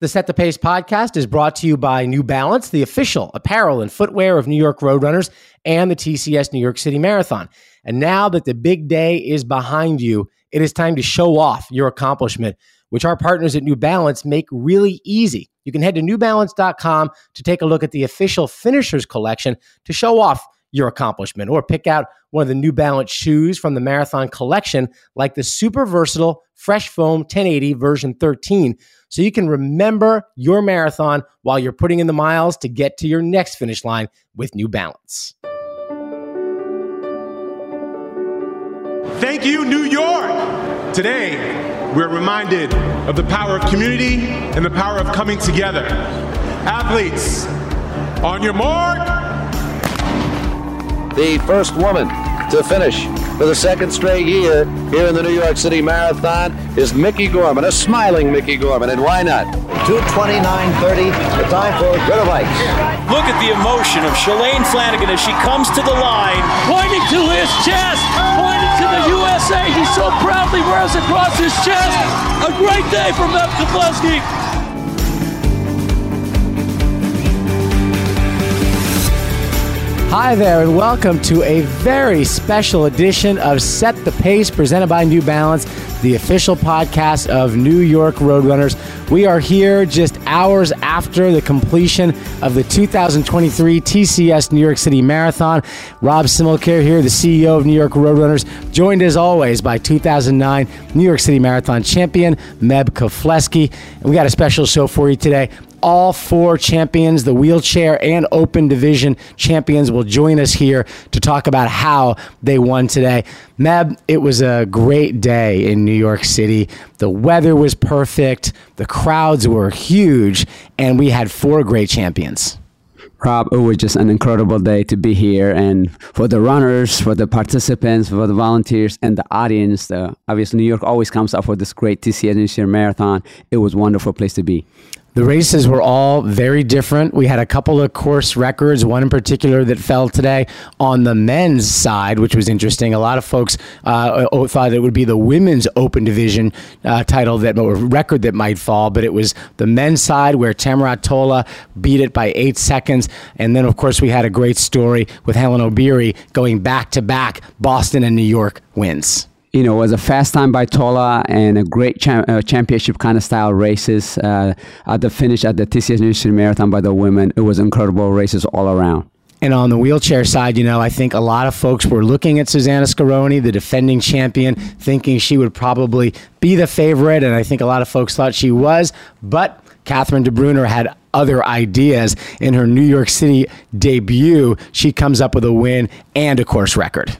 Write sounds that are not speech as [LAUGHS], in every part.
The Set the Pace podcast is brought to you by New Balance, the official apparel and footwear of New York Roadrunners and the TCS New York City Marathon. And now that the big day is behind you, it is time to show off your accomplishment, which our partners at New Balance make really easy. You can head to newbalance.com to take a look at the official finishers collection to show off your accomplishment or pick out one of the New Balance shoes from the marathon collection, like the super versatile Fresh Foam 1080 version 13 so you can remember your marathon while you're putting in the miles to get to your next finish line with New Balance. Thank you, New York! Today, we're reminded of the power of community and the power of coming together. Athletes, on your mark. The first woman to finish for the second straight year here in the New York City Marathon is Miki Gorman, a smiling Miki Gorman, and why not? 229.30, the time for Ritter. Look at the emotion of Shalane Flanagan as she comes to the line, pointing to his chest, pointing to the USA. He so proudly wears across his chest. A great day for Meb Keflezighi. Hi there, and welcome to a very special edition of Set the Pace presented by New Balance, the official podcast of New York Roadrunners. We are here just hours after the completion of the 2023 TCS New York City Marathon. Rob Simmelkjaer here, the CEO of New York Roadrunners, joined as always by 2009 New York City Marathon champion Meb Keflezighi. And we got a special show for you today all four champions, the wheelchair and open division champions, will join us here to talk about how they won today. Meb, it was a great day in New York City. The weather was perfect, the crowds were huge, and we had four great champions. Rob, it was just an incredible day to be here, and for the runners, for the participants, for the volunteers, and the audience. Uh, obviously, New York always comes up for this great TCS Marathon. It was a wonderful place to be. The races were all very different. We had a couple of course records, one in particular that fell today on the men's side, which was interesting. A lot of folks uh, thought it would be the women's open division uh, title that or record that might fall, but it was the men's side where Tamirat Tola beat it by eight seconds. And then, of course, we had a great story with Hellen Obiri going back to back Boston and New York wins you know, it was a fast time by Tola and a great cha- uh, championship kind of style races. Uh, at the finish at the TCS New City Marathon by the women, it was incredible races all around. And on the wheelchair side, you know, I think a lot of folks were looking at Susannah Scaroni, the defending champion, thinking she would probably be the favorite. And I think a lot of folks thought she was. But Catherine Debrunner had other ideas in her New York City debut. She comes up with a win and a course record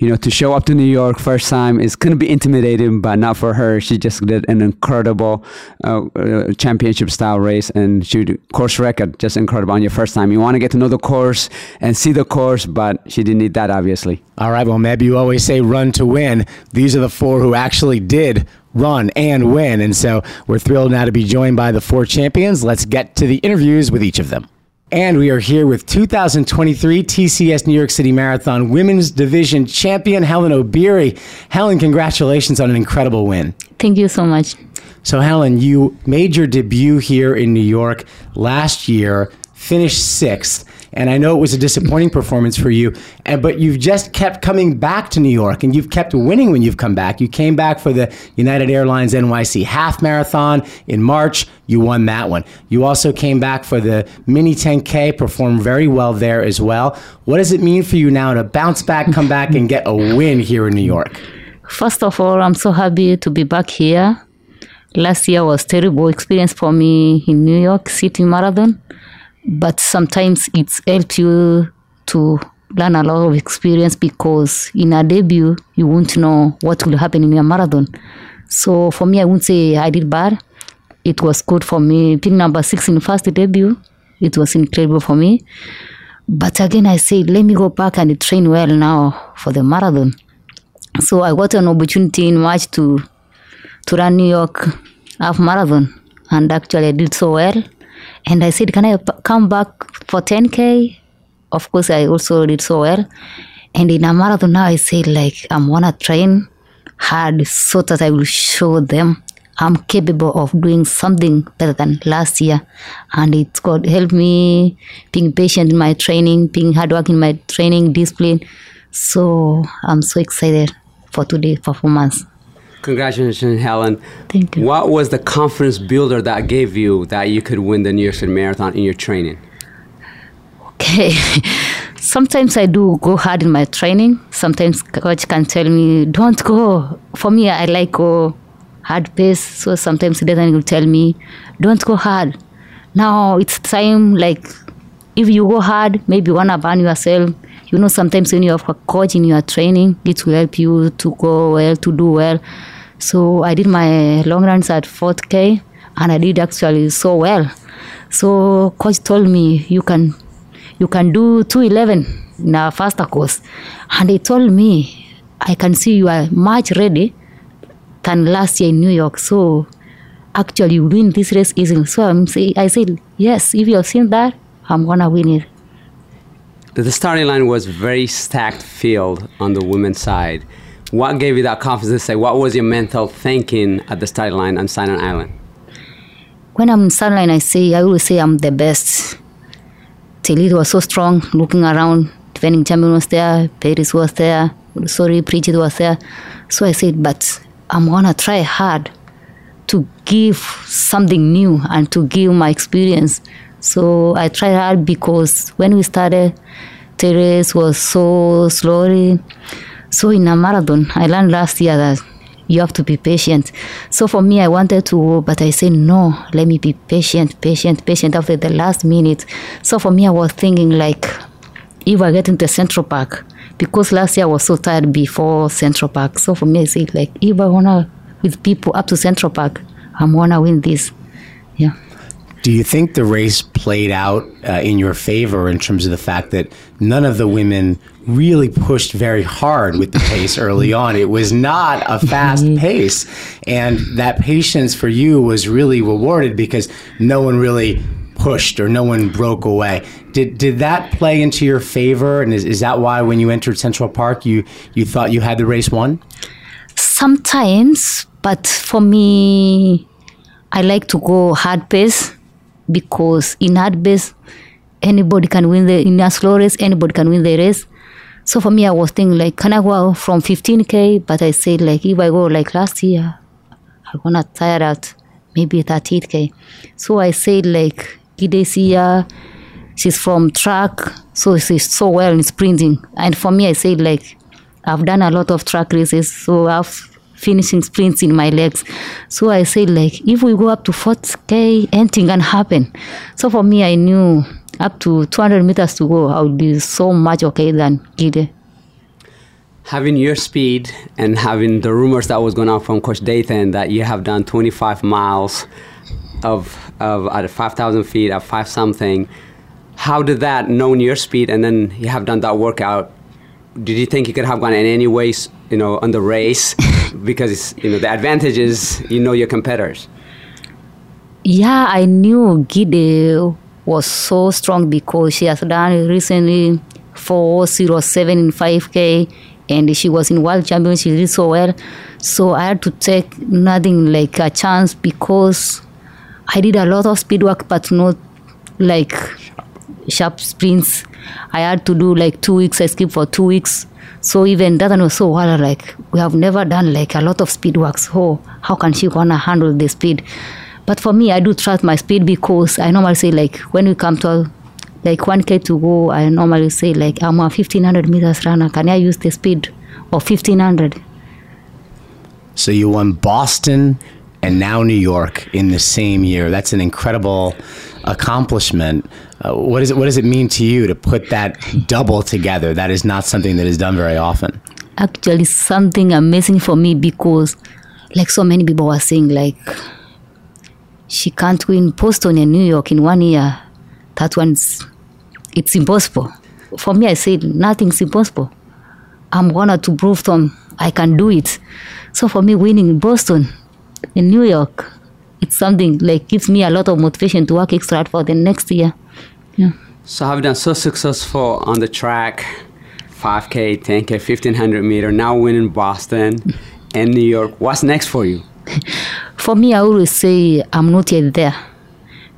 you know, to show up to New York first time is going to be intimidating, but not for her. She just did an incredible uh, uh, championship style race and she course record, just incredible on your first time. You want to get to know the course and see the course, but she didn't need that, obviously. All right, well, maybe you always say run to win. These are the four who actually did run and win. And so we're thrilled now to be joined by the four champions. Let's get to the interviews with each of them. And we are here with 2023 TCS New York City Marathon Women's Division Champion Hellen Obiri. Hellen, congratulations on an incredible win. Thank you so much. So, Hellen, you made your debut here in New York last year, finished sixth. And I know it was a disappointing performance for you, but you've just kept coming back to New York and you've kept winning when you've come back. You came back for the United Airlines NYC half marathon in March. You won that one. You also came back for the mini 10K, performed very well there as well. What does it mean for you now to bounce back, come back, and get a win here in New York? First of all, I'm so happy to be back here. Last year was terrible experience for me in New York City Marathon but sometimes it's helped you to learn a lot of experience because in a debut you won't know what will happen in a marathon. So for me i won't say i did bad. It was good for me. Being number six in first debut it was incredible for me. But again i said let me go back and train well now for the marathon. So i got an opportunity in march to to run new york half marathon and actually i did so well and I said, Can I come back for 10K? Of course, I also did so well. And in a marathon now, I said, like, I'm going to train hard so that I will show them I'm capable of doing something better than last year. And it's God helped me being patient in my training, being hard work in my training, discipline. So I'm so excited for today's performance. Congratulations, Hellen. Thank you. What was the confidence builder that gave you that you could win the New York City Marathon in your training? Okay. [LAUGHS] Sometimes I do go hard in my training. Sometimes coach can tell me, don't go. For me, I like go hard pace. So sometimes Nathan will tell me, don't go hard. Now it's time, like, if you go hard, maybe you want to burn yourself. You know, sometimes when you have a coach in your training, it will help you to go well, to do well. So I did my long runs at 4K and I did actually so well. So coach told me, you can you can do 211 in a faster course. And he told me, I can see you are much ready than last year in New York. So actually you win this race easily. So I'm say, I said, yes, if you have seen that, I'm gonna win it. The starting line was very stacked field on the women's side. What gave you that confidence to say, what was your mental thinking at the starting line on Staten Island? When I'm in Sunline, I say, I always say I'm the best. Telly was so strong, looking around. Defending champion was there, Paris was there, sorry, Bridget was there. So I said, but I'm gonna try hard to give something new and to give my experience. So I tried hard because when we started, Teres was so slowly. So in a marathon, I learned last year that you have to be patient. So for me, I wanted to but I said, no, let me be patient, patient, patient after the last minute. So for me, I was thinking like, if I get into Central Park, because last year I was so tired before Central Park. So for me, I said like, if I wanna with people up to Central Park, I'm gonna win this. Yeah. Do you think the race played out uh, in your favor in terms of the fact that none of the women really pushed very hard with the pace early on? It was not a fast pace. And that patience for you was really rewarded because no one really pushed or no one broke away. Did, did that play into your favor? And is, is that why when you entered Central Park, you, you thought you had the race won? Sometimes, but for me, I like to go hard pace because in hard base, anybody can win the in a slow race, anybody can win the race. So for me, I was thinking like, can I go from 15k? But I said like, if I go like last year, I'm gonna tire out maybe 38k. So I said like, Gidesia, she's from track, so she's so well in sprinting. And for me, I said like, I've done a lot of track races, so I've finishing sprints in my legs. So I said, like, if we go up to 40k, anything can happen. So for me, I knew up to 200 meters to go, I would be so much okay than Gidey. Having your speed and having the rumors that was going on from Coach Dathan that you have done 25 miles of, of at 5,000 feet at five something, how did that, knowing your speed, and then you have done that workout, did you think you could have gone in any ways, you know, on the race? [LAUGHS] because you know the advantage is you know your competitors. Yeah, I knew Gidey was so strong because she has done recently 407 in 5K and she was in world championship. She did so well. So I had to take nothing like a chance because I did a lot of speed work, but not like sharp sprints. I had to do like two weeks. I skipped for two weeks. So even that was so wild. Like we have never done like a lot of speed works. So how can she gonna handle the speed? But for me, I do trust my speed because I normally say like when we come to like 1k to go, I normally say like I'm a 1500 meters runner. Can I use the speed of 1500? So you won Boston and now New York in the same year. That's an incredible accomplishment. Uh, what, is it, what does it mean to you to put that double together? That is not something that is done very often. Actually, something amazing for me because, like so many people were saying, like she can't win Boston and New York in one year. That one's it's impossible. For me, I said nothing's impossible. I'm gonna to prove them I can do it. So for me, winning Boston in New York, it's something like gives me a lot of motivation to work extra hard for the next year. Yeah. So have done so successful on the track, 5K, 10K, 1500 meter, now winning Boston [LAUGHS] and New York. What's next for you? [LAUGHS] For me, I always say I'm not yet there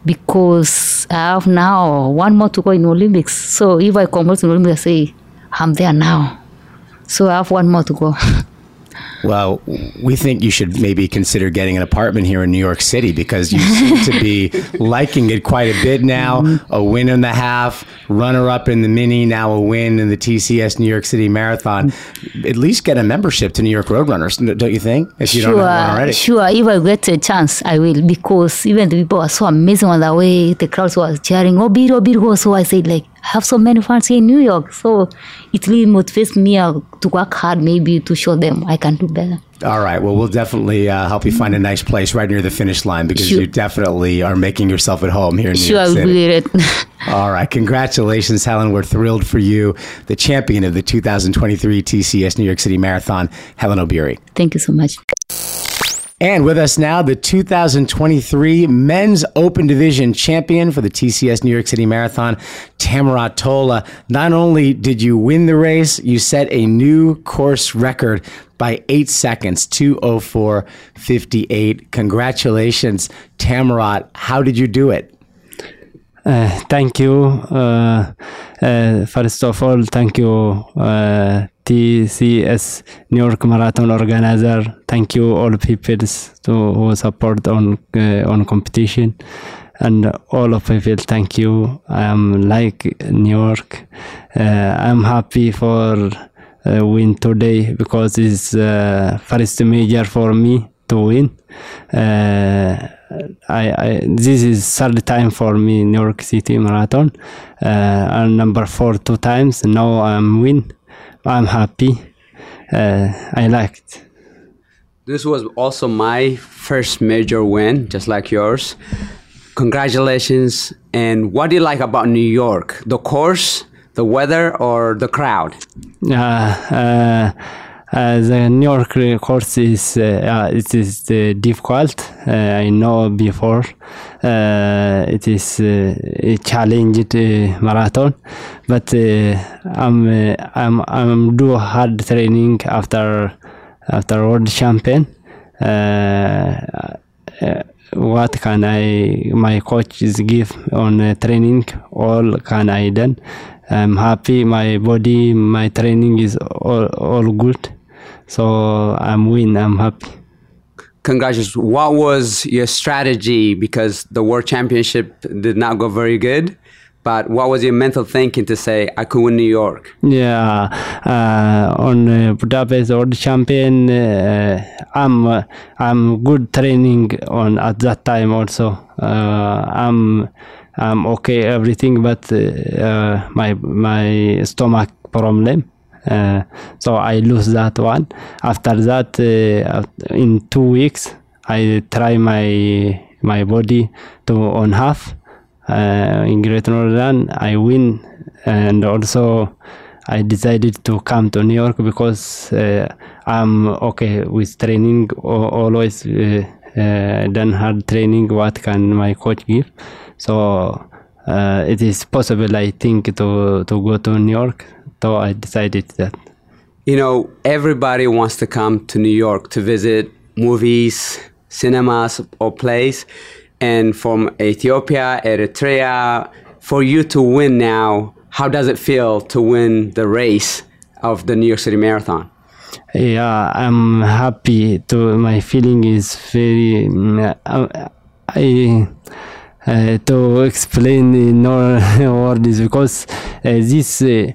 because I have now one more to go in Olympics. So if I compete in Olympics, I say I'm there now. So I have one more to go. [LAUGHS] Well, we think you should maybe consider getting an apartment here in New York City because you seem to be [LAUGHS] liking it quite a bit now. Mm-hmm. A win and a half, runner up in the mini, now a win in the TCS New York City Marathon. At least get a membership to New York Roadrunners, don't you think? If you don't have one already. sure. If I get a chance, I will because even the people are so amazing on the way. The crowds was cheering, oh, Biro, oh, Biro. So I said, like, have so many fans here in New York. So it really motivates me uh, to work hard, maybe to show them I can do better. All right. Well, we'll definitely uh, help you find a nice place right near the finish line because Sure. you definitely are making yourself at home here in New Sure, I York City. it. [LAUGHS] All right. Congratulations, Hellen. We're thrilled for you, the champion of the 2023 TCS New York City Marathon, Hellen Obiri. Thank you so much. And with us now, the 2023 Men's Open Division champion for the TCS New York City Marathon, Tamirat Tola. Not only did you win the race, you set a new course record by eight seconds, 204.58. Congratulations, Tamirat. How did you do it? Uh, thank you. Uh, uh, first of all, thank you, uh, TCS New York Marathon organizer. Thank you all people to who support on uh, on competition, and all of people. Thank you. I'm like New York. Uh, I'm happy for uh, win today because it's uh, first major for me to win. Uh, I, I this is third time for me New York City Marathon, uh, and number four two times. Now I'm win. I'm happy. Uh, I liked. This was also my first major win, just like yours. Congratulations. And what do you like about New York? The course, the weather, or the crowd? Uh, uh, uh, the New York course is uh, uh, it is uh, difficult. I know before. It is a challenged marathon, but I'm I'm I'm do hard training after after world champion. Uh, what can I my coaches give on uh, training? All can I done. I'm happy. My body, my training is all, all good. So I'm win. I'm happy. Congratulations. What was your strategy? Because the World Championship did not go very good. But what was your mental thinking to say, I could win New York? Yeah, uh, on uh, Budapest World Champion, uh, I'm uh, I'm good training on at that time also. Uh, I'm I'm okay everything, but uh, uh, my my stomach problem. Uh, so I lose that one. After that, uh, in two weeks, I try my my body to on half uh, in Great North Run. I win, and also I decided to come to New York because uh, I'm okay with training. Always uh, uh, done hard training. What can my coach give? So it is possible, I think, to to go to New York. So I decided that. You know, everybody wants to come to New York to visit movies, cinemas, or plays. And from Ethiopia, Eritrea, for you to win now, how does it feel to win the race of the New York City Marathon? Yeah, I'm happy. To my feeling is very. mm, uh, I uh, to explain in no [LAUGHS] words because uh, this uh,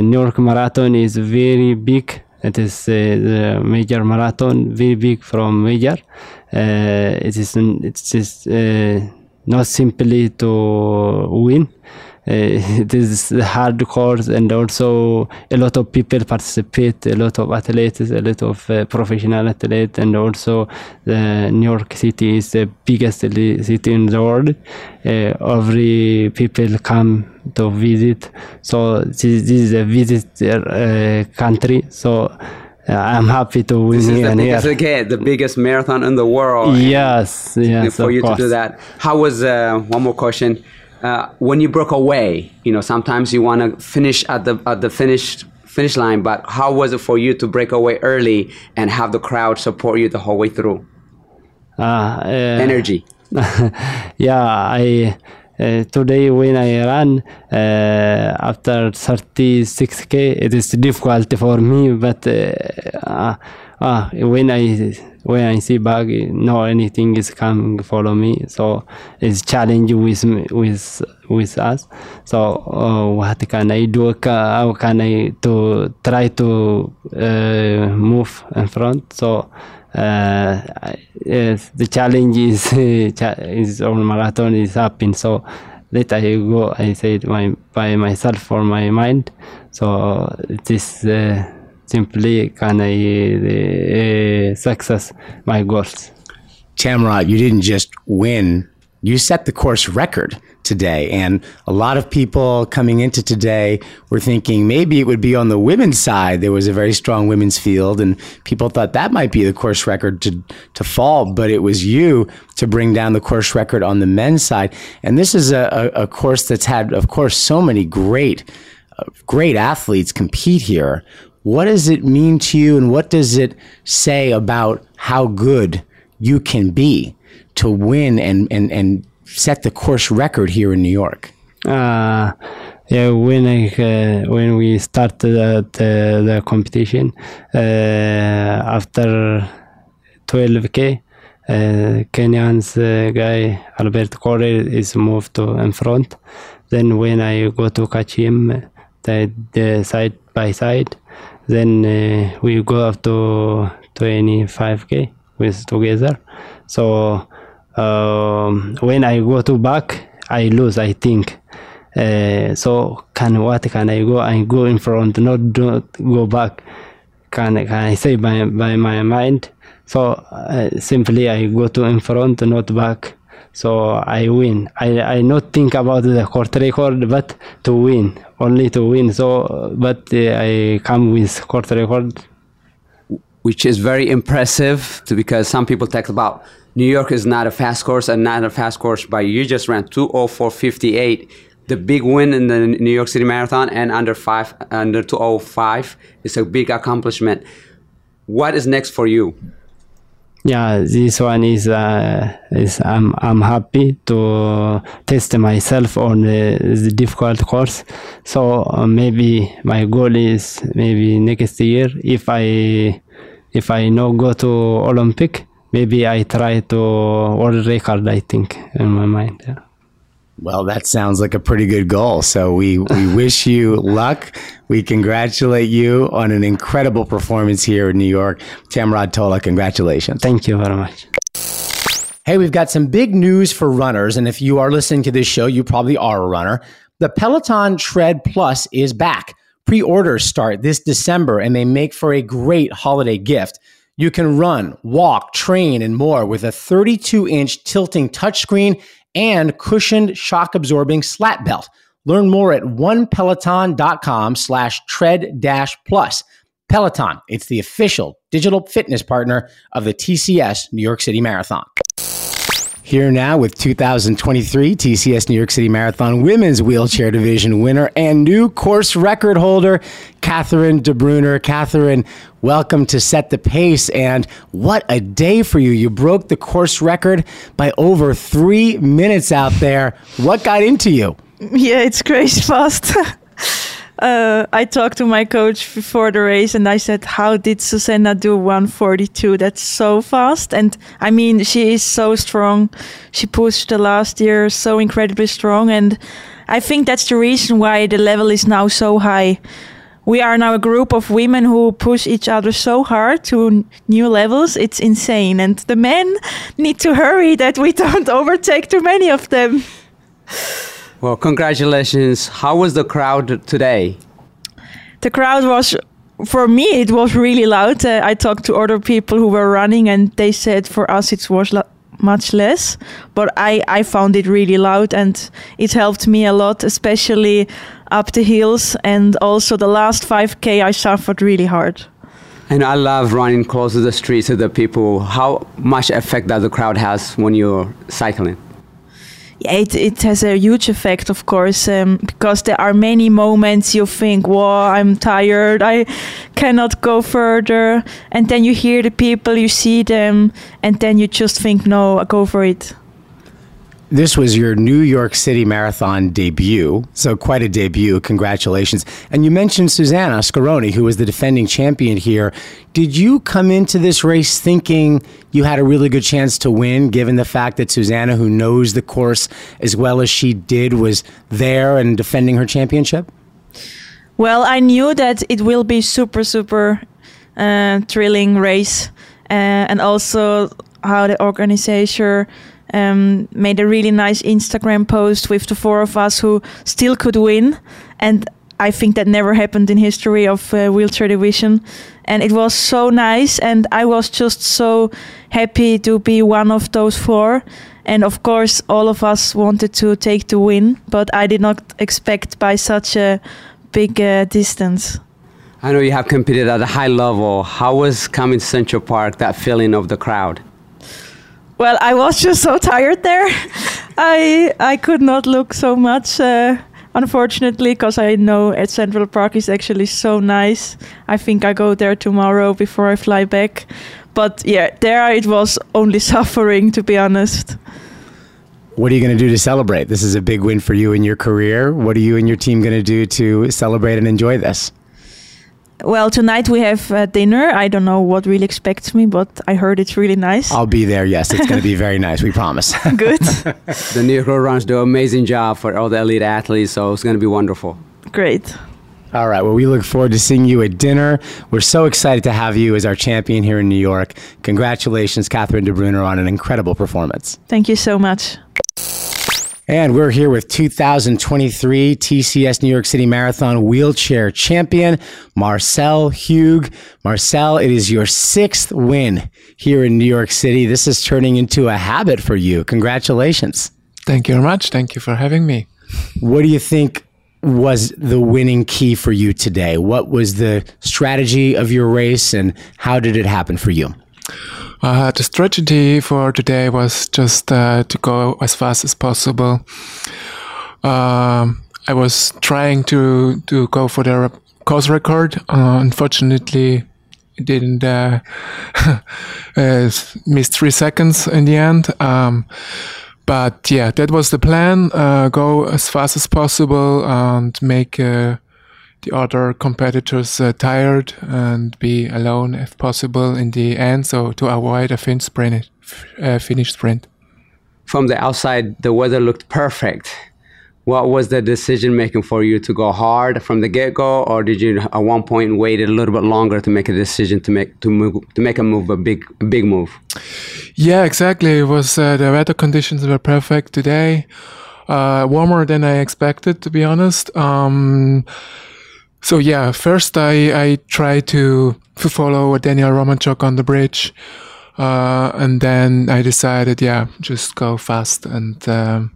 New York Marathon is very big. It is uh, the major marathon, very big from major. Uh, it is it is not simply to win. Uh, it is a hard course and also a lot of people participate a lot of athletes a lot of uh, professional athletes and also the new york city is the biggest city in the world uh, every people come to visit so this, this is a visit uh, country so i'm happy to win This is here the biggest, here again, the biggest marathon in the world. yes yes for you course. to do that. How was uh, one more question? Uh, when you broke away, you know, sometimes you want to finish at the at the finish finish line, but how was it for you to break away early and have the crowd support you the whole way through? uh, uh, Energy. [LAUGHS] yeah, I today when I run uh, after 36k, it is difficult for me. But uh, uh, uh, when I when I see back, no anything is coming follow me. So it's challenge with with with us. So uh, what can I do? How can I to try to uh, move in front? So uh, yes, the challenge is [LAUGHS] is on marathon is happening. So let I go. I said my by myself for my mind. So it is uh, simply can I uh, success my goals. Tamirat, you didn't just win, you set the course record today. And a lot of people coming into today were thinking maybe it would be on the women's side. There was a very strong women's field, and people thought that might be the course record to, to fall, but it was you to bring down the course record on the men's side. And this is a, a, a course that's had, of course, so many great, uh, great athletes compete here. What does it mean to you, and what does it say about how good you can be to win and, and, and set the course record here in New York? uh, yeah, when I uh, when we started uh, the, competition uh, after 12k, uh, Kenyan's uh, guy Albert Korir is moved to in front. Then when I go to catch him, the, the side by side, then we go up to 25k with together. So um, when I go to back, I lose. I think. Uh, so can what can I go? I go in front, not do, go back. Can can I say by by my mind? So uh, simply I go to in front, not back. So I win. I I not think about the court record, but to win, only to win. So but uh, I come with court record. which is very impressive because some people talk about New York is not a fast course and not a fast course, but you just ran 204.58. The big win in the New York City Marathon and under five under 205 is a big accomplishment. What is next for you? yeah this one is uh, is i'm i'm happy to test myself on uh, the difficult course so uh, maybe my goal is maybe next year if i if i no go to olympic maybe i try to world record i think in my mind yeah. Well, that sounds like a pretty good goal. So we, we [LAUGHS] wish you luck. We congratulate you on an incredible performance here in New York. Tamirat Tola, congratulations. thank you very much Hey, we've got some big news for runners. And if you are listening to this show, you probably are a runner. The Peloton Tread Plus is back. Pre orders start this December and they make for a great holiday gift. You can run, walk, train, and more with a 32 inch tilting touchscreen and cushioned shock absorbing slat belt. Learn more at onepeloton.com slash tread dash plus. Peloton, it's the official digital fitness partner of the TCS New York City Marathon. Here now with 2023 TCS New York City Marathon Women's Wheelchair Division winner and new course record holder, Catherine Debrunner. Catherine, welcome to Set the Pace. And what a day for you. You broke the course record by over three minutes out there. What got into you? [LAUGHS] Yeah, it's crazy [LAUGHS] fast. Uh, I talked to my coach before the race and I said, How did Susannah do 142? That's so fast. And I mean, she is so strong. She pushed the last year so incredibly strong. And I think that's the reason why the level is now so high. We are now a group of women who push each other so hard to n- new levels. It's insane. And the men need to hurry that we [LAUGHS] don't overtake too many of them. Well, congratulations. How was the crowd today? the crowd was for me it was really loud uh, i talked to other people who were running and they said for us it was lo- much less but i i found it really loud and it helped me a lot especially up the hills and also the last 5k i suffered really hard And I love running close to the streets of the people. How much effect does the crowd has when you're cycling? It, it has a huge effect, of course, um, because there are many moments you think, "Wow, I'm tired. I cannot go further," and then you hear the people, you see them, and then you just think, "No, go for it." This was your New York City Marathon debut, so quite a debut. Congratulations. And you mentioned Susannah Scaroni, who was the defending champion here. Did you come into this race thinking you had a really good chance to win, given the fact that Susannah, who knows the course as well as she did, was there and defending her championship? Well, I knew that it will be super, super uh, thrilling race, uh, and also how the organizer um, made a really nice Instagram post with the four of us who still could win, and I think that never happened in history of uh, wheelchair division, and it was so nice, and I was just so happy to be one of those four. And of course, all of us wanted to take the win, but I did not expect by such a big uh, distance. I know you have competed at a high level. How was coming to Central Park, that feeling of the crowd? Well, I was just so tired there. I I could not look so much, uh, unfortunately, because I know at Central Park is actually so nice. I think I go there tomorrow before I fly back. But yeah, there it was only [LAUGHS] suffering, to be honest. What are you going to do to celebrate? This is a big win for you in your career. What are you and your team going to do to celebrate and enjoy this? Well, tonight we have uh, dinner. I don't know what really expects me, but I heard it's really nice. I'll be there. Yes, it's going to be very nice. We promise. [LAUGHS] Good. [LAUGHS] the New York Road Runners do an amazing job for all the elite athletes, so it's going to be wonderful. Great. All right. Well, we look forward to seeing you at dinner. We're so excited to have you as our champion here in New York. Congratulations, Catherine Debrunner, on an incredible performance. Thank you so much. And we're here with 2023 TCS New York City Marathon wheelchair champion, Marcel Hug. Marcel, it is your sixth win here in New York City. This is turning into a habit for you. Congratulations. Thank you very much. Thank you for having me. What do you think was the winning key for you today? What was the strategy of your race and how did it happen for you? Uh, the strategy for today was just uh, to go as fast as possible. Um, I was trying to to go for the course record. Uh, unfortunately, it didn't uh, [LAUGHS] uh, miss three seconds in the end. Um, but yeah, that was the plan. Uh, go as fast as possible and make the other competitors uh, tired and be alone if possible in the end. So to avoid a fin sprint, uh, finish sprint. From the outside, the weather looked perfect. What was the decision making for you to go hard from the get go, or did you at one point wait a little bit longer to make a decision to make to move to make a move a big a big move? Yeah, exactly. It was uh, the weather conditions were perfect today, uh, warmer than I expected, to be honest. Um, so yeah, first I I try to to follow Daniel Romanchuk on the bridge, uh, and then I decided yeah just go fast and um,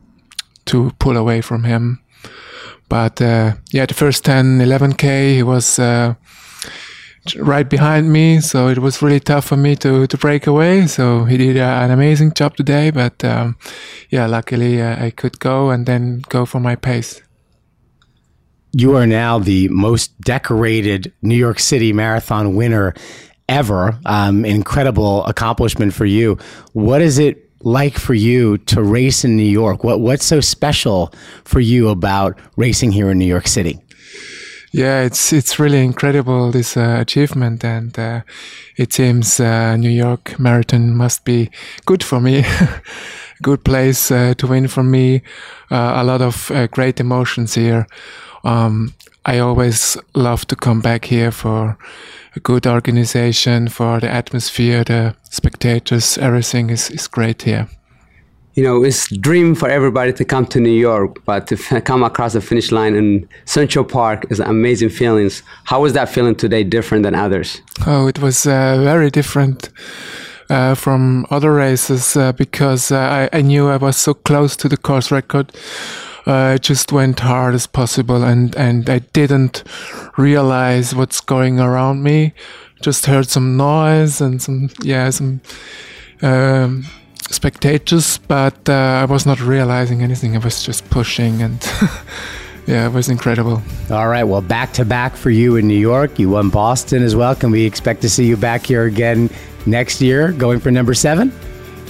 to pull away from him. But uh, yeah, the first 10, 11k he was uh, right behind me, so it was really tough for me to to break away. So he did uh, an amazing job today, but um, yeah, luckily uh, I could go and then go for my pace you are now the most decorated New York City Marathon winner ever. Um, incredible accomplishment for you. What is it like for you to race in New York? What What's so special for you about racing here in New York City? Yeah, it's it's really incredible this uh, achievement, and uh, it seems uh, New York Marathon must be good for me. [LAUGHS] good place uh, to win for me. Uh, a lot of uh, great emotions here. Um, I always love to come back here for a good organization, for the atmosphere, the spectators, everything is, is great here. You know, it's dream for everybody to come to New York, but to come across the finish line in Central Park is amazing feelings. How was that feeling today different than others? Oh, it was uh, very different. Uh, from other races uh, because uh, I, I, knew I was so close to the course record uh, just went hard as possible and and I didn't realize what's going around me just heard some noise and some yeah some um, spectators, but uh, I was not realizing anything. I was just pushing, and [LAUGHS] yeah, it was incredible. All right, well, back to back for you in New York. You won Boston as well. Can we expect to see you back here again next year, going for number seven?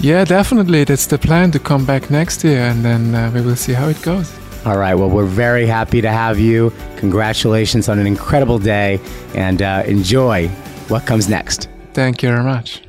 Yeah, definitely. That's the plan to come back next year, and then uh, we will see how it goes. All right. Well, we're very happy to have you. Congratulations on an incredible day, and uh, enjoy what comes next. Thank you very much.